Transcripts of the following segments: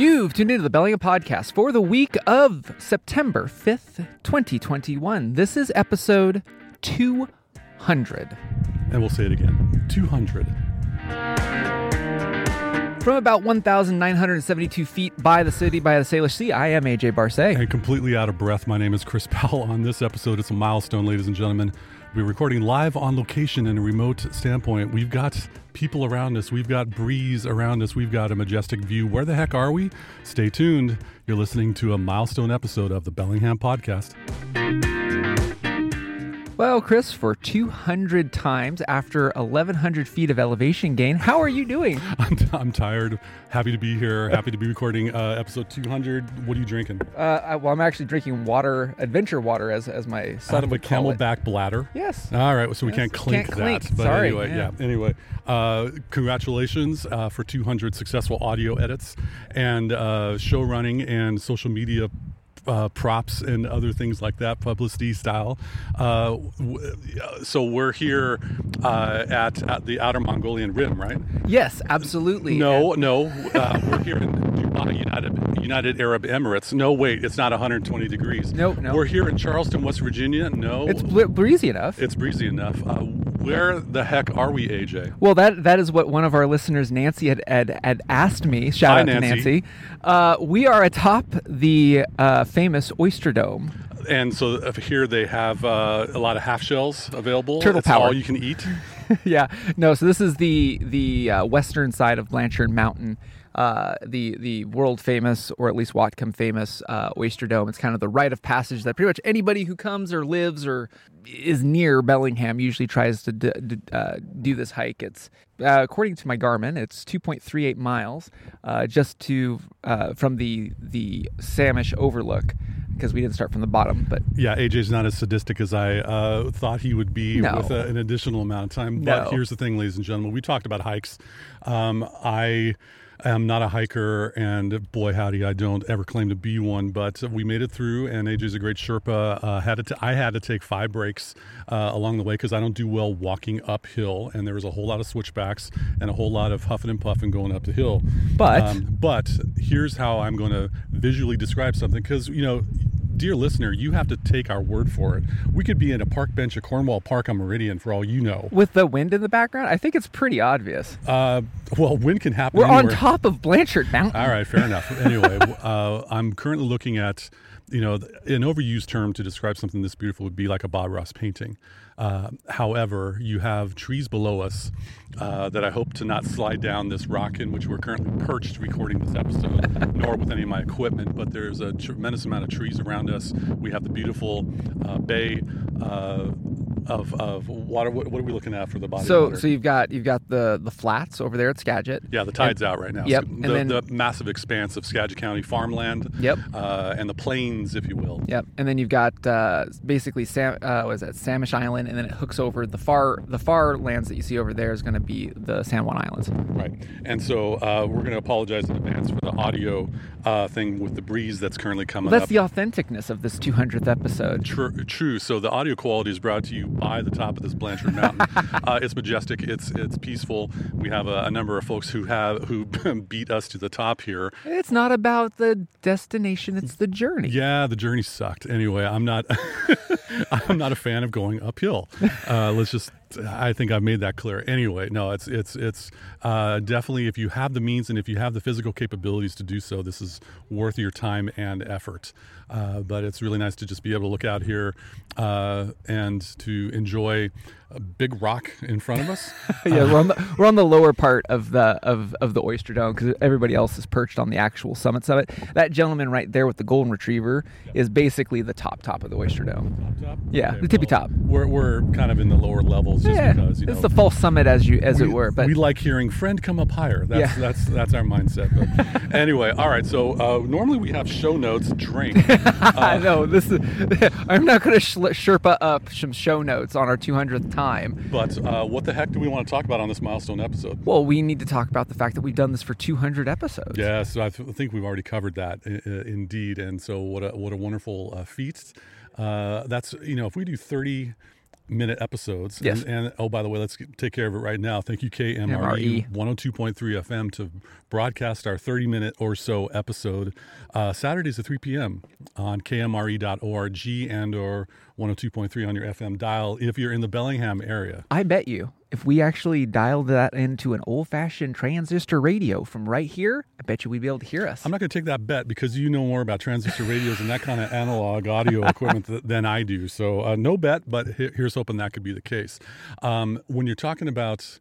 You've tuned into the Bellingham Podcast for the week of September 5th, 2021. This is episode 200. And we'll say it again 200. From about 1,972 feet by the city, by the Salish Sea, I am AJ Barce. And completely out of breath, my name is Chris Powell. On this episode, it's a milestone, ladies and gentlemen. We're recording live on location in a remote standpoint. We've got people around us. We've got breeze around us. We've got a majestic view. Where the heck are we? Stay tuned. You're listening to a milestone episode of the Bellingham Podcast. Well, Chris, for 200 times after 1,100 feet of elevation gain, how are you doing? I'm, I'm tired. Happy to be here. Happy to be recording uh, episode 200. What are you drinking? Uh, I, well, I'm actually drinking water, adventure water, as, as my son Out of a would call it. CamelBak bladder. Yes. All right, so we Yes, can't clink can't that. clink. But Sorry, anyway, yeah. yeah. Anyway, uh, congratulations uh, for 200 successful audio edits and uh, show running and social media. Uh, props and other things like that, publicity style. Uh, w- so we're here uh, at, at the Outer Mongolian Rim, right? Yes, absolutely. No, no, uh, we're here in Dubai, United United Arab Emirates. No, wait, it's not 120 degrees. Nope, no. We're here in Charleston, West Virginia. No, It's bl- breezy enough. it's breezy enough. Uh, where the heck are we, AJ? Well, that that is what one of our listeners, Nancy, had had, had asked me. Shout Hi, out to Nancy. Nancy. Uh, we are atop the uh, famous Oyster Dome. And so uh, here they have uh, a lot of half shells available. Turtle it's power. all you can eat. yeah, no. So this is the the uh, western side of Blanchard Mountain, uh, the the world famous, or at least Whatcom famous, uh, Oyster Dome. It's kind of the rite of passage that pretty much anybody who comes or lives or is near Bellingham usually tries to d- d- uh, do this hike. It's uh, according to my Garmin, it's 2.38 miles, uh, just to uh, from the the Samish Overlook. Because we didn't start from the bottom, but Yeah, AJ's not as sadistic as I uh, thought he would be No. with a, an additional amount of time. But No. here's the thing, ladies and gentlemen. We talked about hikes. Um, I am not a hiker, and boy, howdy, I don't ever claim to be one. But we made it through, and AJ's a great Sherpa. Uh, had to t- I had to take five breaks uh, along the way because I don't do well walking uphill, and there was a whole lot of switchbacks and a whole lot of huffing and puffing going up the hill. But- Um, but here's how I'm going to visually describe something because you know dear listener, you have to take our word for it. We could be in a park bench at Cornwall Park on Meridian for all you know. with the wind in the background, I think it's pretty obvious. Uh, well, wind can happen. We're on top of Blanchard Mountain. All right, fair enough. Anyway, uh, I'm currently looking at, you know, an overused term to describe something this beautiful would be like a Bob Ross painting. Uh, however, you have trees below us uh, that I hope to not slide down this rock in which we're currently perched recording this episode, nor with any of my equipment. But there's a tremendous amount of trees around us. We have the beautiful uh, bay uh, of, of water. What, what are we looking at for the body So, water? so you've got you've got the the flats over there at Skagit. Yeah, the tide's out right now. Yep, So and the, then- the massive expanse of Skagit County farmland. Yep. Uh, and the plains, if you will. Yep, and then you've got uh, basically Sam, uh, what is that Samish Island, and then it hooks over the far the far lands that you see over there is going to be the San Juan Islands. Right. And so uh, we're going to apologize in advance for the audio uh, thing with the breeze that's currently coming up. That's up. the authenticness of this 200th episode. True, true. So the audio quality is brought to you by the top of this Blanchard Mountain. uh, it's majestic. It's it's peaceful. We have a, a number of folks who have who beat us to the top here. It's not about the destination; it's the journey. Yeah, the journey sucked. Anyway, I'm not. I'm not a fan of going uphill. Uh, let's just. I think I've made that clear. Anyway, no, it's it's it's uh, definitely if you have the means and if you have the physical capabilities to do so, this is worth your time and effort. Uh, but it's really nice to just be able to look out here uh, and to enjoy a big rock in front of us. yeah, we're on the we're on the lower part of the of, of the Oyster Dome because everybody else is perched on the actual summit summit. That gentleman right there with the golden retriever is basically the top top of the Oyster Dome. Top? Yeah, the tippy top. We're, we're kind of in the lower levels just yeah, because you know it's the false summit as you as it were. But we like hearing "friend, come up higher." That's Yeah. that's that's our mindset. But anyway, all right. So uh, normally we have show notes, drink. I know this is. I'm not going to sh- Sherpa up some show notes on our 200th time. But uh, what the heck do we want to talk about on this milestone episode? Well, we need to talk about the fact that we've done this for 200 episodes. Yes, I th- think we've already covered that, i- indeed. And so, what a what a wonderful uh, feat. Uh, that's you know, if we do thirty minute episodes. Yes. And, and oh, by the way, let's get, take care of it right now. Thank you, KMRE MRE. 102.3 FM, to broadcast our 30 minute or so episode uh, Saturdays at 3 p.m. on kmre.org and or 102.3 on your FM dial if you're in the Bellingham area. I bet you if we actually dialed that into an old fashioned transistor radio from right here, I bet you we'd be able to hear us. I'm not going to take that bet because you know more about transistor radios and that kind of analog audio equipment th- than I do. So uh, no bet, but he- here's hoping that could be the case. Um, when you're talking about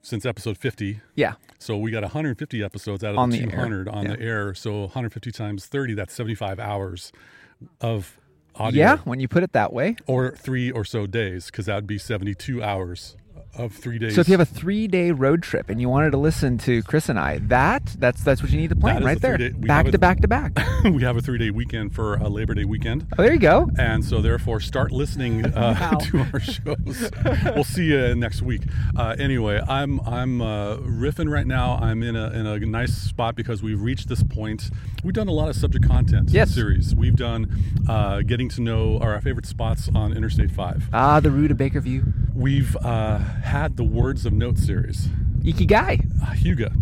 since episode 50, yeah. so we got 150 episodes out of On the the 200 on Yeah. the air. So 150 times 30, that's 75 hours of audio. Yeah, when you put it that way. Or three or so days, because that would be 72 hours of three days. So if you have a three day road trip and you wanted to listen to Chris and I, that that's that's what you need to plan right there. three-day- Back to back to back. we have a three day weekend for a Labor Day weekend. Oh, there you go. And so, therefore, start listening uh, to our shows. we'll see you next week. Uh, anyway, I'm I'm uh, riffing right now. I'm in a in a nice spot because we've reached this point. We've done a lot of subject content Yes. series. We've done uh, getting to know our favorite spots on Interstate Five. Ah, the route of Bakerview. We've uh, had the Words of Note series. Ikigai. Uh, Hygge.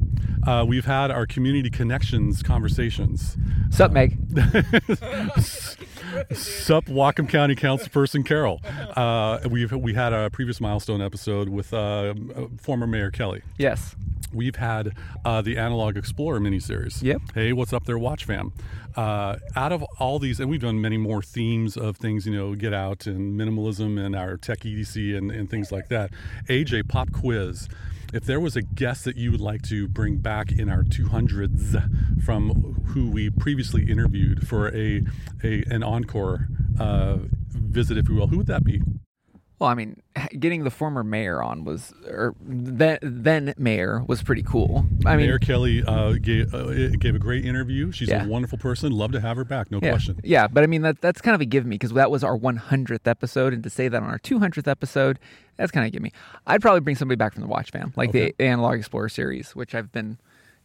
Uh, we've had our community connections conversations. Sup, Meg? Sup, Whatcom County Councilperson Carol. Uh, we've we had a previous milestone episode with uh, former Mayor Kelly. Yes. We've had uh, the Analog Explorer miniseries. Yep. Hey, what's up there, Watch Fam? Uh, out of all these, and we've done many more themes of things, you know, Get Out and minimalism and our tech EDC and, and things like that. AJ, pop quiz. If there was a guest that you would like to bring back in our 200s from who we previously interviewed for a, a an encore uh, visit, if you will, who would that be? Well, I mean, getting the former mayor on was, or then then mayor was pretty cool. I mean, Mayor Kelly uh, gave, uh, gave a great interview. She's Yeah. a wonderful person. Love to have her back, no yeah, question. yeah, but I mean that that's kind of a give me because that was our 100th episode, and to say that on our 200th episode, that's kind of give me. I'd probably bring somebody back from the Watch Fam, like Okay. the Analog Explorer series, which I've been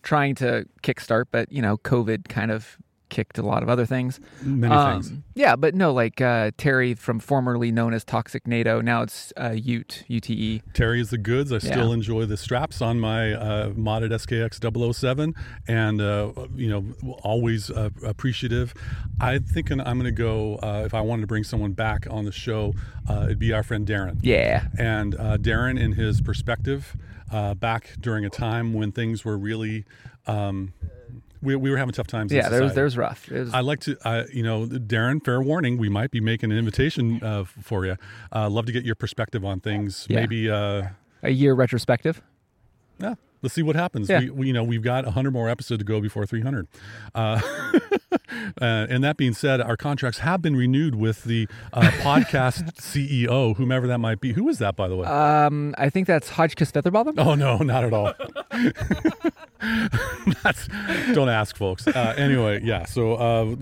trying to kickstart, but you know, COVID kind of kicked a lot of other things. Many Um, things. Yeah, but no, like uh, Terry from formerly known as Toxic NATO, now it's uh, Ute, UTE. Terry is the goods. I still enjoy the straps on my uh, modded SKX 007 and, uh, you know, always uh, appreciative. I think I'm going to go, uh, if I wanted to bring someone back on the show, uh, it'd be our friend Darren. Yeah. And uh, Darren, in his perspective, uh, back during a time when things were really, um, we, we were having tough times. Yeah, there was there was rough. Was, I like to, uh, you know, Darren. Fair warning, we might be making an invitation uh, for you. Uh, love to get your perspective on things. Yeah. Maybe, uh, a year retrospective. yeah, let's see what happens. Yeah. We, we, you know, we've got hundred more episodes to go before three hundred. Uh, and that being said, our contracts have been renewed with the uh, podcast CEO, whomever that might be. Who is that, by the way? Um, I think that's Hodgkiss Featherbottom. Oh no, not at all. That's don't ask, folks. Uh, anyway, yeah. So uh,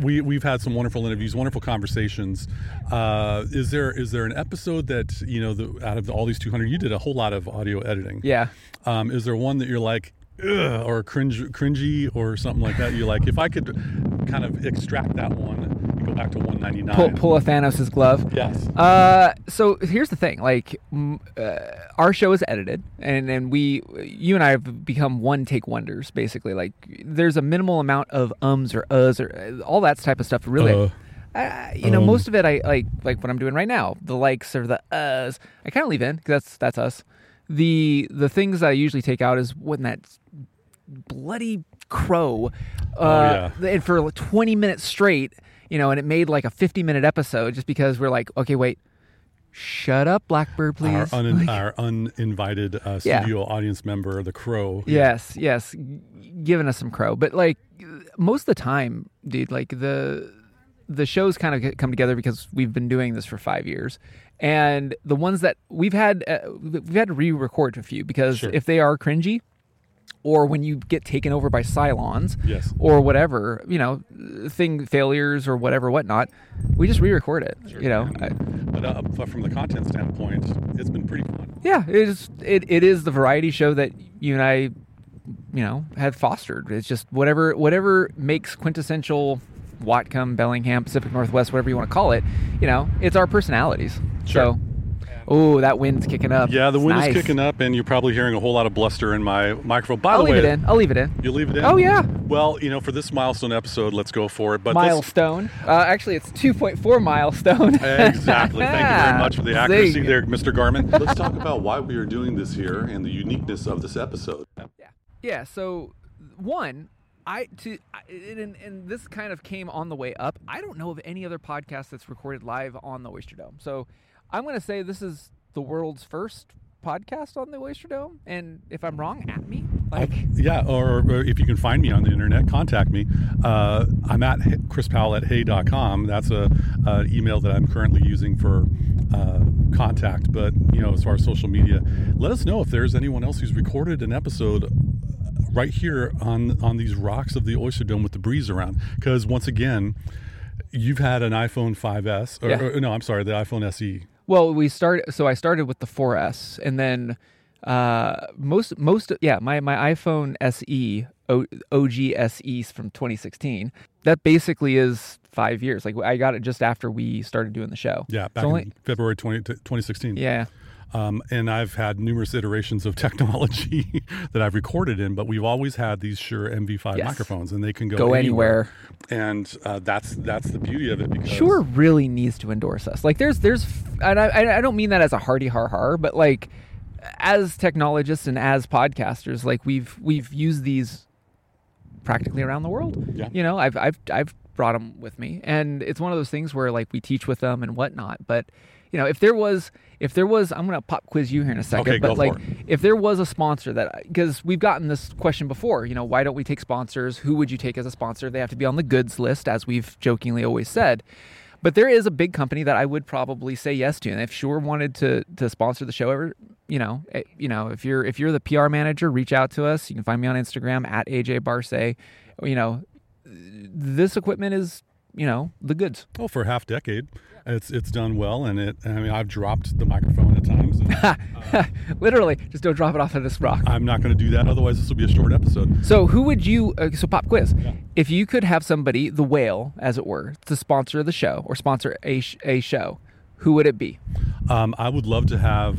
we we've had some wonderful interviews, wonderful conversations. Uh, is there is there an episode that you know the, out of all these 200, you did a whole lot of audio editing? Yeah. Um, is there one that you're like, or cringe, cringy, or something like that? You like, if I could kind of extract that one and go back to 199. Pull, pull a Thanos' glove. Yes. Uh, so here's the thing: like, uh, our show is edited, and and we, you and I have become one take wonders. Basically, like, there's a minimal amount of ums or uhs or uh, all that type of stuff. Really, Uh, I- you know, um. most of it, I like, like what I'm doing right now. The likes or the uhs, I kind of leave in because that's that's us. The the things I usually take out is when that bloody crow, uh, and for like 20 minutes straight, you know, and it made like a 50 minute episode just because we're like, okay, wait, shut up, Blackbird, please. Our, un- Like, our uninvited uh, Yeah. studio audience member, the Crow. yes, yes, giving us some crow, but like most of the time, dude, like the the shows kind of come together because we've been doing this for five years, and the ones that we've had, uh, we've had to re-record a few because Sure. if they are cringy, or when you get taken over by Cylons, Yes. or whatever, you know, thing failures or whatever, whatnot, we just re-record it. You know, I, But, uh, but from the content standpoint, it's been pretty fun. yeah, it is. It, it is the variety show that you and I, you know, have fostered. It's just whatever whatever makes quintessential Whatcom, Bellingham, Pacific Northwest, whatever you want to call it. You know, it's our personalities. Sure. So Oh, that wind's kicking up. Yeah, the It's wind nice. is kicking up, and you're probably hearing a whole lot of bluster in my microphone. By I'll the leave way, it in. I'll leave it in. you leave it in. Oh, yeah. Well, you know, for this milestone episode, let's go for it. But this, milestone. Uh, actually, it's 2.4 milestone. Exactly. Thank you very much for the accuracy Zing. there, Mr. Garmin. Let's talk about why we are doing this here and the uniqueness of this episode. Yeah. Yeah. So one, I to I- and, and this kind of came on the way up. I don't know of any other podcast that's recorded live on the Oyster Dome. So I'm going to say this is the world's first podcast on the Oyster Dome. And if I'm wrong, at me. Like, Yeah, or, or if you can find me on the internet, contact me. Uh, I'm at Chris Powell at hey.com. That's a, a email that I'm currently using for uh, contact. But, you know, as far as social media, let us know if there's anyone else who's recorded an episode right here on on these rocks of the Oyster Dome with the breeze around. Because once again, you've had an iPhone 5S, or, Yeah. or no, I'm sorry, the iPhone. SE. Well, we start. So I started with the 4S, and then uh, most most yeah, my my iPhone SE o, OG SE from 2016. That basically is five years. Like I got it just after we started doing the show. Yeah, back So only- in February 20, 2016. Yeah. Um, and I've had numerous iterations of technology that I've recorded in, but we've always had these Shure MV5 Yes. microphones, and they can go, Go anywhere. And uh, that's that's the beauty of it. Because Shure really needs to endorse us. Like there's there's and I I I don't mean that as a hearty har har, but like as technologists and as podcasters, like we've we've used these practically around the world. Yeah. You know, I've I've I've brought them with me, and it's one of those things where like we teach with them and whatnot. But you know, if there was if there was, I'm gonna pop quiz you here in a second. Okay, but go like, for it. if there was a sponsor that because we've gotten this question before, you know, why don't we take sponsors? Who would you take as a sponsor? They have to be on the goods list, as we've jokingly always said. But there is a big company that I would probably say yes to, and if Shure wanted to to sponsor the show, ever, you know, eh, you know, if you're if you're the PR manager, reach out to us. You can find me on Instagram at AJ Barce. You know, this equipment is you know the goods. oh, for a half decade, it's it's done well, and it. I mean, I've dropped the microphone at times. And Literally, just don't drop it off of this rock. I'm not going to do that, otherwise this will be a short episode. So, who would you? Uh, so, pop quiz. If you could have somebody, the whale, as it were, to sponsor the show or sponsor a sh- a show, who would it be? Um, I would love to have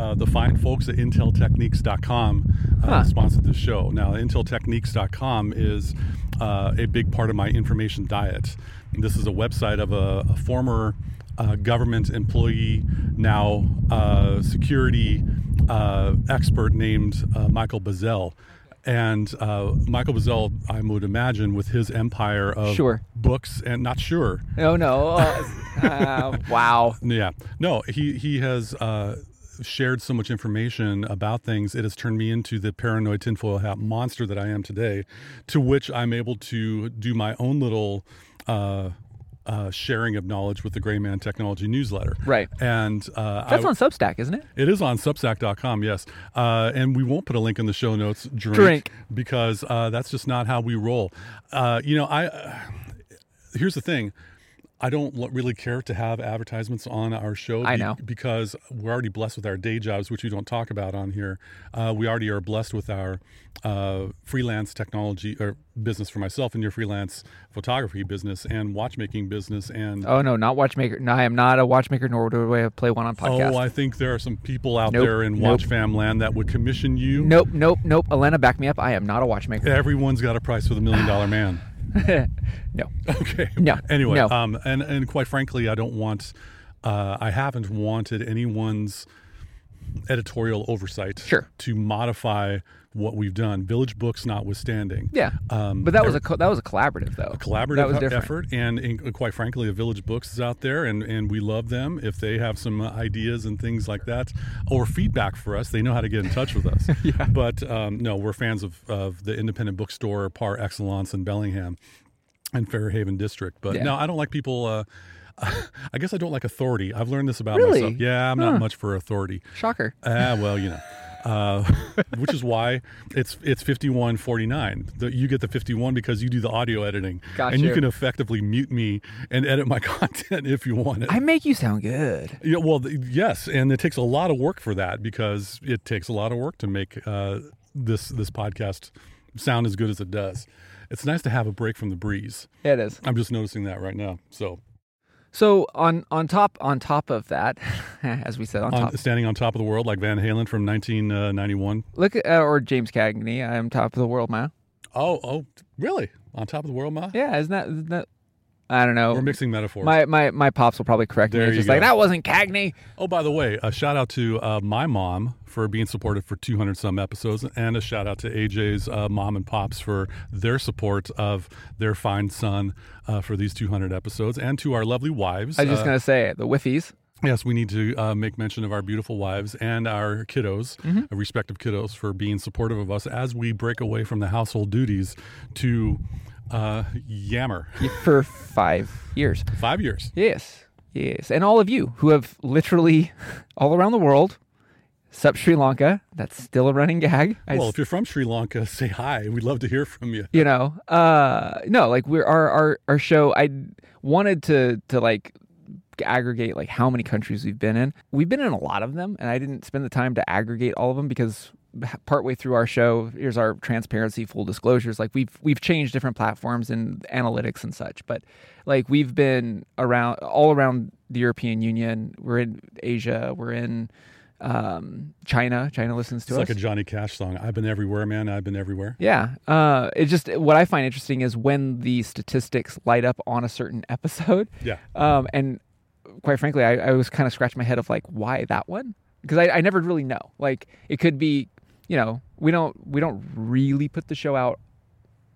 uh, the fine folks at IntelTechniques.com uh, Huh. sponsor this show. Now, IntelTechniques.com is uh, a big part of my information diet. This is a website of a, a former uh, government employee, now uh, security uh, expert named uh, Michael Bazzell. And uh, Michael Bazzell, I would imagine, with his empire of Sure. books and not sure, Oh no. Wow. yeah. No, he he has uh, shared so much information about things. It has turned me into the paranoid tinfoil hat monster that I am today, to which I'm able to do my own little. Uh, uh, sharing of knowledge with the Gray Man Technology newsletter. Right. And uh, That's I, on Substack, isn't it? it is on Substack.com, yes. Uh, and we won't put a link in the show notes. Drink, Drink. because uh, that's just not how we roll. Uh, you know, I uh, here's the thing. I don't really care to have advertisements on our show. I know. because we're already blessed with our day jobs, which we don't talk about on here. Uh, we already are blessed with our uh, freelance technology or business for myself and your freelance photography business and watchmaking business and Oh no, not watchmaker. No, I am not a watchmaker, nor do I play one on podcast. Oh, I think there are some people out Nope, there in nope. Watch Fam land that would commission you. nope, nope, nope. Elena, back me up. I am not a watchmaker. Everyone's got a price for the million dollar man. no. Okay. No, Anyway, no. um, and and quite frankly, I don't want, uh, I haven't wanted anyone's editorial oversight Sure. to modify what we've done. Village Books notwithstanding. Yeah. Um, But that was a co- that was a collaborative though. A collaborative effort and, and quite frankly a village books is out there and, and we love them if they have some ideas and things like that or feedback for us they know how to get in touch with us but um, no we're fans of, of the independent bookstore par excellence in bellingham and fairhaven district but Yeah. no i don't like people uh, i guess i don't like authority i've learned this about Really? myself yeah i'm not much for authority Shocker. Ah, well, you know, uh, which is why it's it's fifty one forty nine. You get the fifty one because you do the audio editing, Got and you you. can effectively mute me and edit my content if you want it. I make you sound good. yeah, well, yes, and it takes a lot of work for that because it takes a lot of work to make uh, this this podcast sound as good as it does. It's nice to have a break from the breeze. It is. I'm just noticing that right now. So So on on top on top of that, as we said on, On, top, standing on top of the world like Van Halen from 1991. look at uh, or James Cagney. I'm top of the world, man. Oh, oh, really? On top of the world, Ma? Yeah, isn't that, isn't that I don't know. We're mixing metaphors. my, my my pops will probably correct me. It's just like that wasn't Cagney. Oh, by the way, a shout out to uh, my mom for being supportive for 200 some episodes, and a shout out to AJ's uh, mom and pops for their support of their fine son uh, for these 200 episodes, and to our lovely wives. I was just Uh, gonna say the whiffies. Yes, we need to uh, make mention of our beautiful wives and our kiddos, Mm-hmm. respective kiddos, for being supportive of us as we break away from the household duties to uh, yammer. for five years. Five years. Yes, yes, and all of you who have literally all around the world, except Sri Lanka, that's still a running gag. Well, if you're from Sri Lanka, say hi. We'd love to hear from you. you know, uh, no, like we're our our our show. I wanted to to like aggregate like how many countries we've been in. We've been in a lot of them, and I didn't spend the time to aggregate all of them because partway through our show, here's our transparency, full disclosures. Like we've we've changed different platforms and analytics and such, but like we've been around all around the European Union. We're in Asia. We're in um, China. China listens to us. It's us. like a Johnny Cash song. I've been everywhere, man. I've been everywhere. Yeah. Uh, it just what I find interesting is when the statistics light up on a certain episode. Yeah. Um, and quite frankly, I, I was kind of scratching my head of like, why that one? Because I, I never really know. Like, it could be, you know, we don't we don't really put the show out.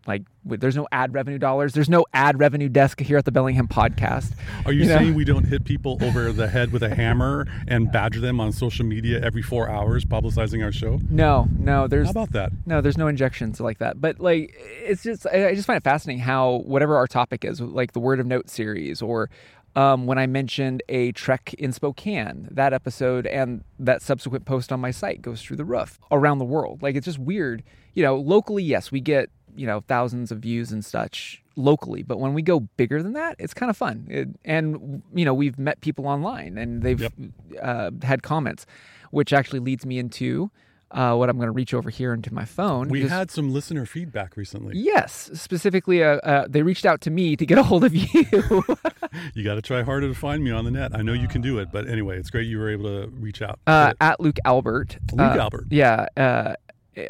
Like, there's no ad revenue dollars. There's no ad revenue desk here at the Bellingham podcast. Are you, You know? saying we don't hit people over the head with a hammer and badger them on social media every four hours, publicizing our show? No, no. There's How about that? No, there's no injections like that. But like, it's just I I just find it fascinating how whatever our topic is, like the Word of Note series, or um, when I mentioned a trek in Spokane, that episode and that subsequent post on my site goes through the roof around the world. Like it's just weird. You know, locally, yes, we get you know thousands of views and such locally, but when we go bigger than that, it's kind of fun. It, and you know, we've met people online and they've Yep. uh, had comments, which actually leads me into uh, what I'm going to reach over here into my phone. We had some listener feedback recently. Yes, specifically, uh, uh, they reached out to me to get a hold of you. You got to try harder to find me on the net. I know you can do it, but anyway, it's great you were able to reach out. uh, at Luke Albert. Luke Uh, Albert. Yeah, uh,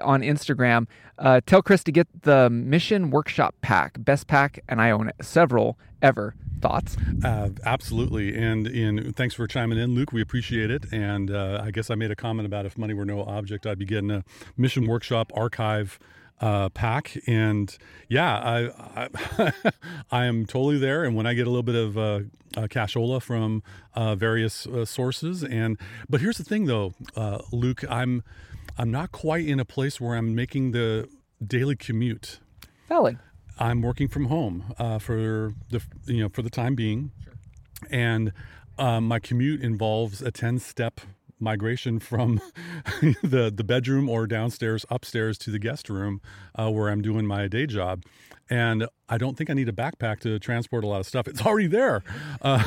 on Instagram. Uh, tell Chris to get the Mission Workshop pack, best pack, and I own several ever. Thoughts? Uh, absolutely. And in thanks for chiming in, Luke. We appreciate it. And uh, I guess I made a comment about if money were no object, I'd be getting a Mission Workshop archive uh, pack. And yeah, I, I I am totally there. And when I get a little bit of uh, uh, cashola from uh, various uh, sources, and but here's the thing though, uh, Luke, I'm I'm not quite in a place where I'm making the daily commute. Valid. I'm working from home uh, for the you know for the time being, and um, my commute involves a ten step migration from the the bedroom or downstairs upstairs to the guest room uh, where I'm doing my day job. And I don't think I need a backpack to transport a lot of stuff. It's already there. Uh,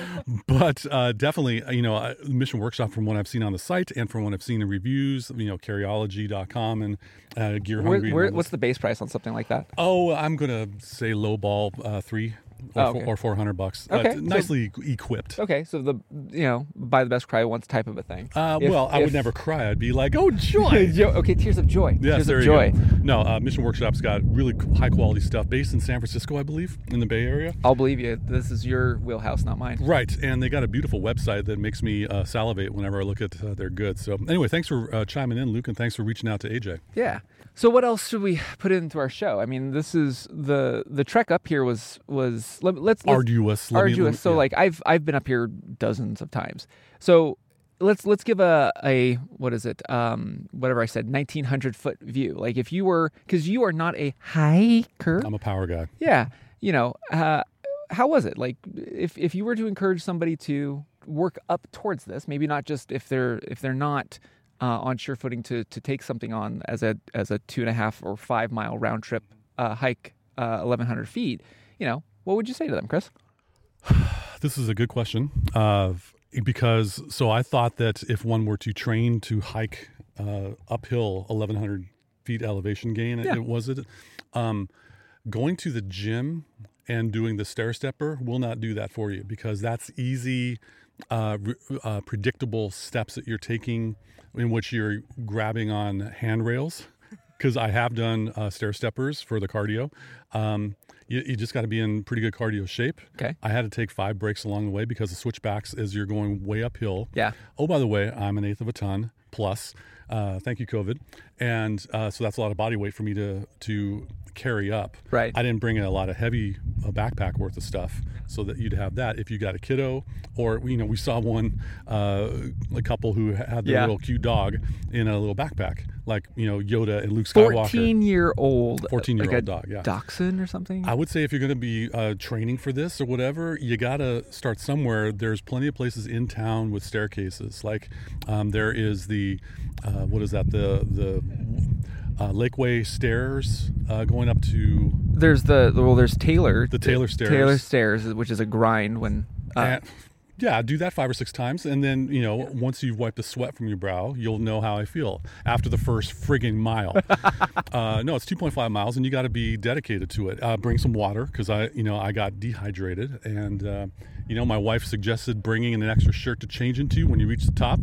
but uh, definitely, you know, uh, Mission Workshop from what I've seen on the site and from what I've seen in reviews, you know, carryology.com and uh, Gear Hungry. and where, what's the base price on something like that? Oh, I'm gonna say low ball uh, three or, Oh, four, okay. or four hundred bucks. Okay, uh, so- nicely equipped. Okay, so the you know buy the best cry once type of a thing. Uh, If- well, I if- would never cry. I'd be like, "Oh joy!" Jo- okay, tears of joy. Yes, tears there of you joy. go. No, uh, Mission Workshop's got really high quality stuff, based in San Francisco, I believe, in the Bay Area. I'll believe you. This is your wheelhouse, not mine. Right, and they got a beautiful website that makes me uh, salivate whenever I look at uh, their goods. So, anyway, thanks for uh, chiming in, Luke, and thanks for reaching out to AJ. Yeah. So what else should we put into our show? I mean, this is the the trek up here was was let, let's, let's Arduous, let arduous. let me- so yeah. like I've I've been up here dozens of times. So let's let's give a a what is it? Um, whatever I said, nineteen hundred foot view. Like if you were because you are not a hiker. I'm a power guy. Yeah. You know, uh, how was it? Like if if you were to encourage somebody to work up towards this, maybe not just if they're if they're not uh, on sure footing to to take something on as a as a two and a half or five mile round trip uh, hike, uh, eleven hundred feet. You know, what would you say to them, Chris? This is a good question. Uh, because so I thought that if one were to train to hike uh, uphill 1,100 feet elevation gain, Yeah. it was it. Um, going to the gym and doing the stair stepper will not do that for you because that's easy, uh, uh, predictable steps that you're taking in which you're grabbing on handrails. Because I have done uh, stair steppers for the cardio. Um, you, you just got to be in pretty good cardio shape. Okay. I had to take five breaks along the way because the switchbacks is you're going way uphill. Yeah. Oh, by the way, I'm an eighth of a ton plus. Uh, thank you, COVID. And uh, so that's a lot of body weight for me to to carry up. Right. I didn't bring a lot of heavy uh, backpack worth of stuff so that you'd have that if you got a kiddo or you know we saw one uh, a couple who had their Yeah. little cute dog in a little backpack like you know Yoda and Luke Skywalker. 14 year old 14-year-old like a dog, yeah. dachshund or something I would say if you're going to be uh, training for this or whatever, you got to start somewhere. There's plenty of places in town with staircases. Like um, there is the uh, what is that the the uh, Lakeway stairs uh, going up to there's the well there's taylor The Taylor stairs. taylor stairs which is a grind when uh, and- yeah, do that five or six times, and then you know once you've wiped the sweat from your brow, you'll know how I feel after the first frigging mile. uh, no, it's 2.5 miles, and you got to be dedicated to it. Uh, bring some water because I, you know, I got dehydrated, and uh, you know my wife suggested bringing in an extra shirt to change into when you reach the top.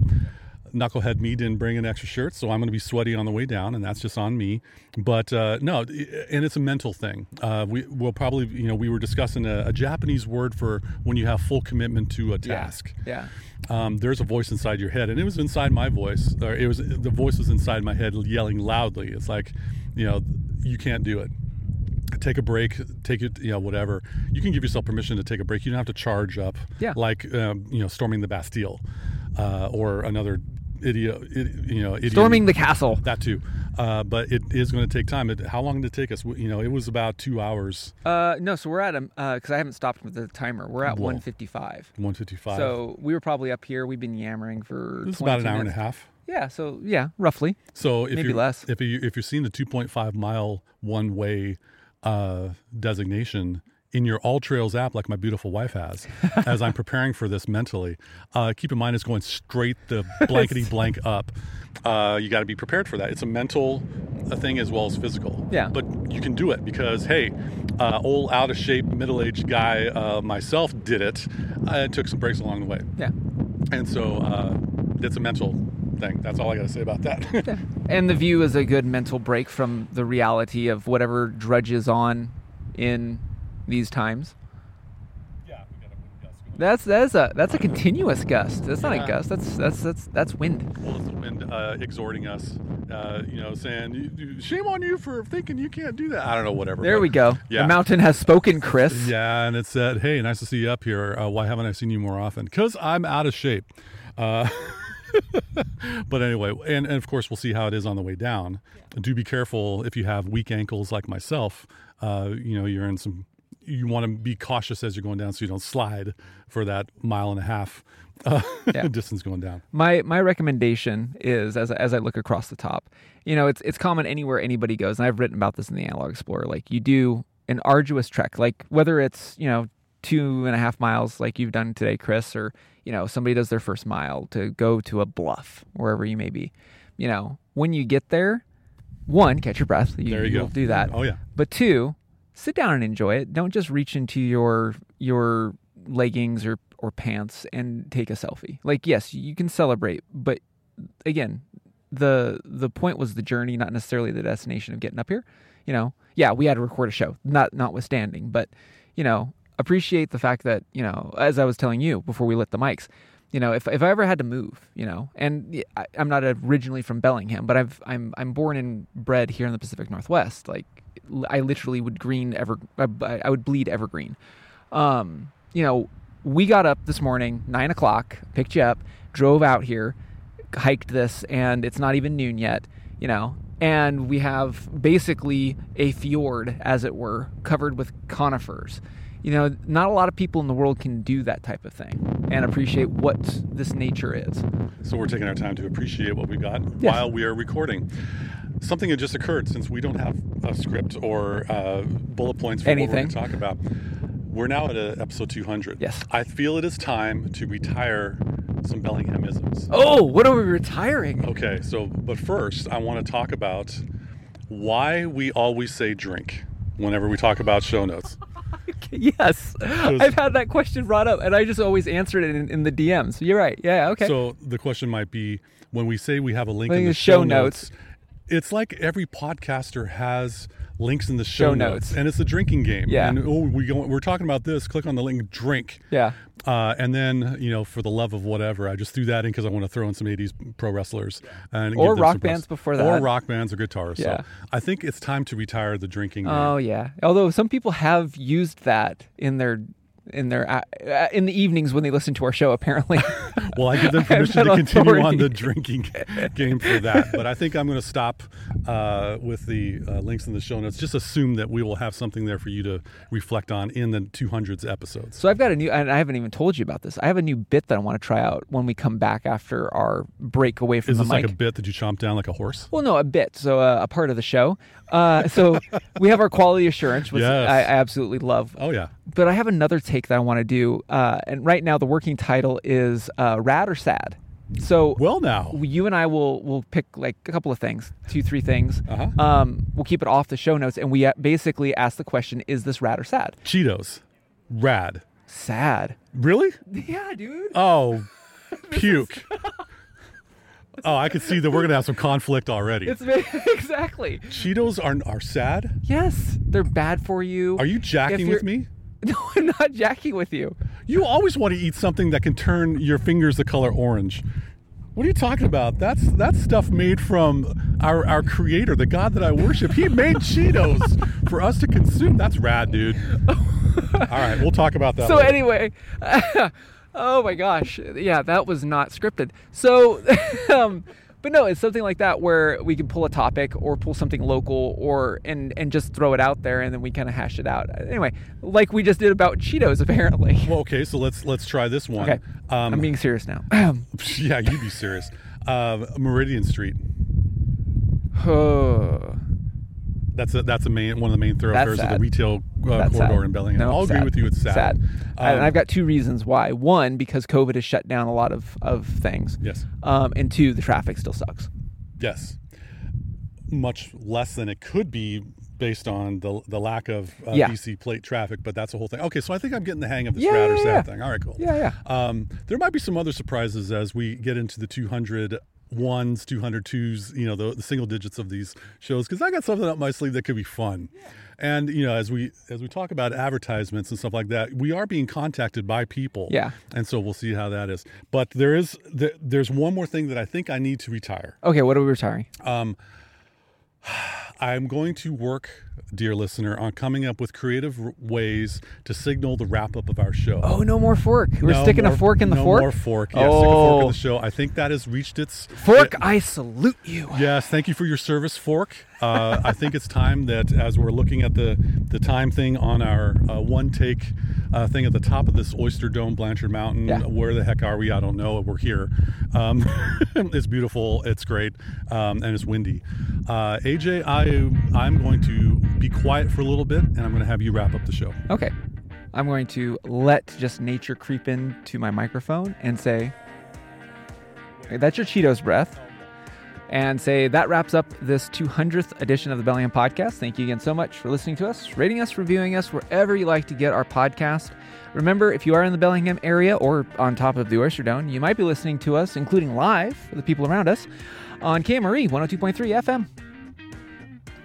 Knucklehead me didn't bring an extra shirt, so I'm going to be sweaty on the way down, and that's just on me. But uh, no, and it's a mental thing. Uh, we will probably, you know, we were discussing a, a Japanese word for when you have full commitment to a yeah, task. yeah Um, there's a voice inside your head, and it was inside my voice, or it was the voice was inside my head yelling loudly. It's like, you know, you can't do it. Take a break. Take it, you know, whatever. You can give yourself permission to take a break. You don't have to charge up, Yeah. like um, you know, storming the Bastille, uh, or another idiot, you know, idiom- storming the castle that too. Uh, but it is going to take time. It, how long did it take us? You know, it was about two hours, uh no so we're at a because i haven't stopped with the timer we're at Whoa. 155 one fifty-five. so we were probably up here we've been yammering for this is about an 22 hour and a half. yeah so yeah roughly So if Maybe you're, less. If you if you're seeing the 2.5 mile one way uh, designation in your AllTrails app, like my beautiful wife has, as I'm preparing for this mentally, uh, keep in mind it's going straight the blankety blank up. Uh, you got to be prepared for that. It's a mental uh, thing as well as physical. Yeah. But you can do it because hey, uh, old out of shape middle aged guy uh, myself did it. I took some breaks along the way, yeah and so uh, it's a mental thing. That's all I got to say about that. and the view is a good mental break from the reality of whatever drudges on in these times Yeah, we got a wind gust going. that's that's a that's a continuous gust that's not Yeah. a gust that's that's that's that's wind Well, it's the wind uh, exhorting us, uh, you know, saying, "You- you- "Shame on you for thinking you can't do that." I don't know, whatever. there but- we go Yeah. the mountain has spoken chris Yeah, and it said, "Hey, nice to see you up here. Uh, why haven't I seen you more often? Because I'm out of shape." Uh, but anyway, and, and of course, we'll see how it is on the way down. Do be careful if you have weak ankles like myself. Uh, you know, you're in some. You want to be cautious as you're going down, so you don't slide for that mile and a half uh, Yeah. distance going down. my my recommendation is as as I look across the top, you know, it's it's common anywhere anybody goes, and I've written about this in the Analog Explorer. Like you do an arduous trek, like whether it's you know two and a half miles, like you've done today, Chris, or you know somebody does their first mile to go to a bluff wherever you may be. You know, when you get there, one, catch your breath. You, There you you'll go. Do that. Oh yeah. But two, sit down and enjoy it. Don't just reach into your your leggings or or pants and take a selfie. Like yes, you can celebrate, but again, the the point was the journey, not necessarily the destination of getting up here. You know, yeah, we had to record a show, not notwithstanding, but you know, appreciate the fact that you know, as I was telling you before we lit the mics, you know, if if I ever had to move, you know, and I, I'm not originally from Bellingham, but I've I'm I'm born and bred here in the Pacific Northwest. Like I literally would green ever I would bleed evergreen. Um, you know, we got up this morning nine o'clock, picked you up, drove out here, hiked this, and it's not even noon yet. You know, and we have basically a fjord, as it were, covered with conifers. You know, not a lot of people in the world can do that type of thing and appreciate what this nature is. So we're taking our time to appreciate what we've got Yes. while we are recording. Something had just occurred since we don't have a script or uh, bullet points for what we're going to talk about. We're now at uh, episode 200. Yes. I feel it is time to retire some Bellinghamisms. Oh, what are we retiring? Okay, so but first I want to talk about why we always say drink whenever we talk about show notes. yes, I've had that question brought up, and I just always answered it in, in the DMs. You're right. Yeah. Okay. So the question might be when we say we have a link in the show show notes. notes, it's like every podcaster has links in the show, Show notes. notes. and it's a drinking game. Yeah. And oh, we go, we're talking about this. Click on the link, drink. yeah. Uh, and then, you know, for the love of whatever, I just threw that in because I want to throw in some 80s pro wrestlers. And Or rock bands before Or rock bands or guitars. Yeah. So I think it's time to retire the drinking game. Oh yeah. Although some people have used that in their in their uh, uh, in the evenings when they listen to our show. Apparently. Well, I give them permission to continue on the drinking game for that. But I think I'm going to stop uh, with the uh, links in the show notes. Just assume that we will have something there for you to reflect on in the 200s episodes. So I've got a new, and I haven't even told you about this. I have a new bit that I want to try out when we come back after our break away from Is the this mic. like a bit that you chomp down like a horse? well, no, a bit. So uh, a part of the show. Uh, so we have our quality assurance, which Yes. I, I absolutely love. Oh, yeah. But I have another take that I want to do. Uh, and right now, the working title is uh, "Rad or Sad." So Well, now. you and I will will pick like a couple of things, two, three things. Uh-huh. Um, we'll keep it off the show notes, and we uh, basically ask the question: Is this rad or sad? Cheetos. Rad. Sad. Really? Yeah, dude. Oh, puke. Oh, I could see that we're going to have some conflict already. It's exactly. Cheetos are, are sad? Yes, they're bad for you. Are you jacking with me? No, I'm not jacking with you. You always want to eat something that can turn your fingers the color orange. What are you talking about? That's that's stuff made from our our creator, the God that I worship. He made Cheetos for us to consume. That's rad, dude. All right, we'll talk about that. So later. anyway, oh my gosh, yeah, that was not scripted. So, um, but no, it's something like that where we can pull a topic or pull something local or and and just throw it out there and then we kind of hash it out. Anyway, like we just did about Cheetos, apparently. Well, okay, so let's let's try this one. Okay, Um, I'm being serious now. yeah, you be serious. Uh, Meridian Street. That's a, that's a main one of the main thoroughfares of the retail uh, corridor sad. in Bellingham. No, I'll agree with you. It's sad. Sad. and Um, I've got two reasons why. One, because COVID has shut down a lot of, of things. Yes. Um, and two, the traffic still sucks. Yes. Much less than it could be based on the the lack of uh, Yeah. DC plate traffic, but that's a whole thing. Okay, so I think I'm getting the hang of this Yeah, rad or sad yeah. thing. All right, cool. Yeah, yeah. Um, there might be some other surprises as we get into the 200 ones, 200 twos, you know, the, the single digits of these shows, because I got something up my sleeve that could be fun. And you know, as we as we talk about advertisements and stuff like that, we are being contacted by people. Yeah. And so we'll see how that is. But there is there, there's one more thing that I think I need to retire. Okay, what are we retiring? Um, I'm going to work, dear listener, on coming up with creative r- ways to signal the wrap up of our show. Oh, no more fork. We're No sticking more- a fork in the no fork. No more fork. Yes, stick a fork in Oh. the show. I think that has reached its Fork, it- I salute you. yes, thank you for your service, Fork. Uh, I think it's time that as we're looking at the the time thing on our uh, one take uh, thing at the top of this Oyster Dome, Blanchard Mountain. Yeah. Where the heck are we? I don't know. We're here. Um, it's beautiful. It's great, um, and it's windy. Uh, AJ, I I'm going to be quiet for a little bit, and I'm going to have you wrap up the show. Okay. I'm going to let just nature creep into my microphone and say, "Hey, that's your Cheetos breath. And say that wraps up this 200th edition of the Bellingham Podcast. Thank you again so much for listening to us, rating us, reviewing us wherever you like to get our podcast. Remember, if you are in the Bellingham area or on top of the Oyster Dome, you might be listening to us, including live for the people around us, on KMRE 102.3 FM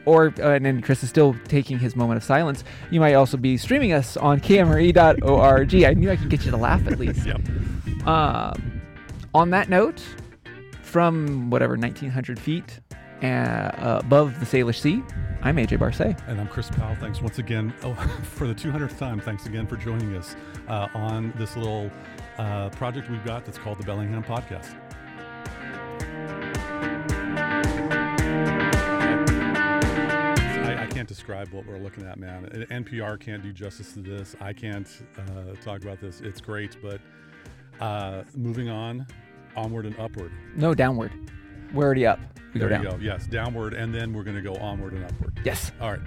or uh, and then Chris is still taking his moment of silence. You might also be streaming us on kmre.org. I knew I could get you to laugh at least. Yep. Um, on that note, from whatever 1900 feet uh, above the Salish Sea, I'm AJ Barce. And I'm Chris Powell. Thanks once again oh, for the 200th time. Thanks again for joining us uh, on this little uh, project we've got that's called the Bellingham Podcast. I, I can't describe what we're looking at, man. NPR can't do justice to this. I can't uh, talk about this. It's great, but uh, moving on, onward and upward. No, downward. We're already up. We there go down. go. Yes, downward, and then we're going to go onward and upward. Yes. All right.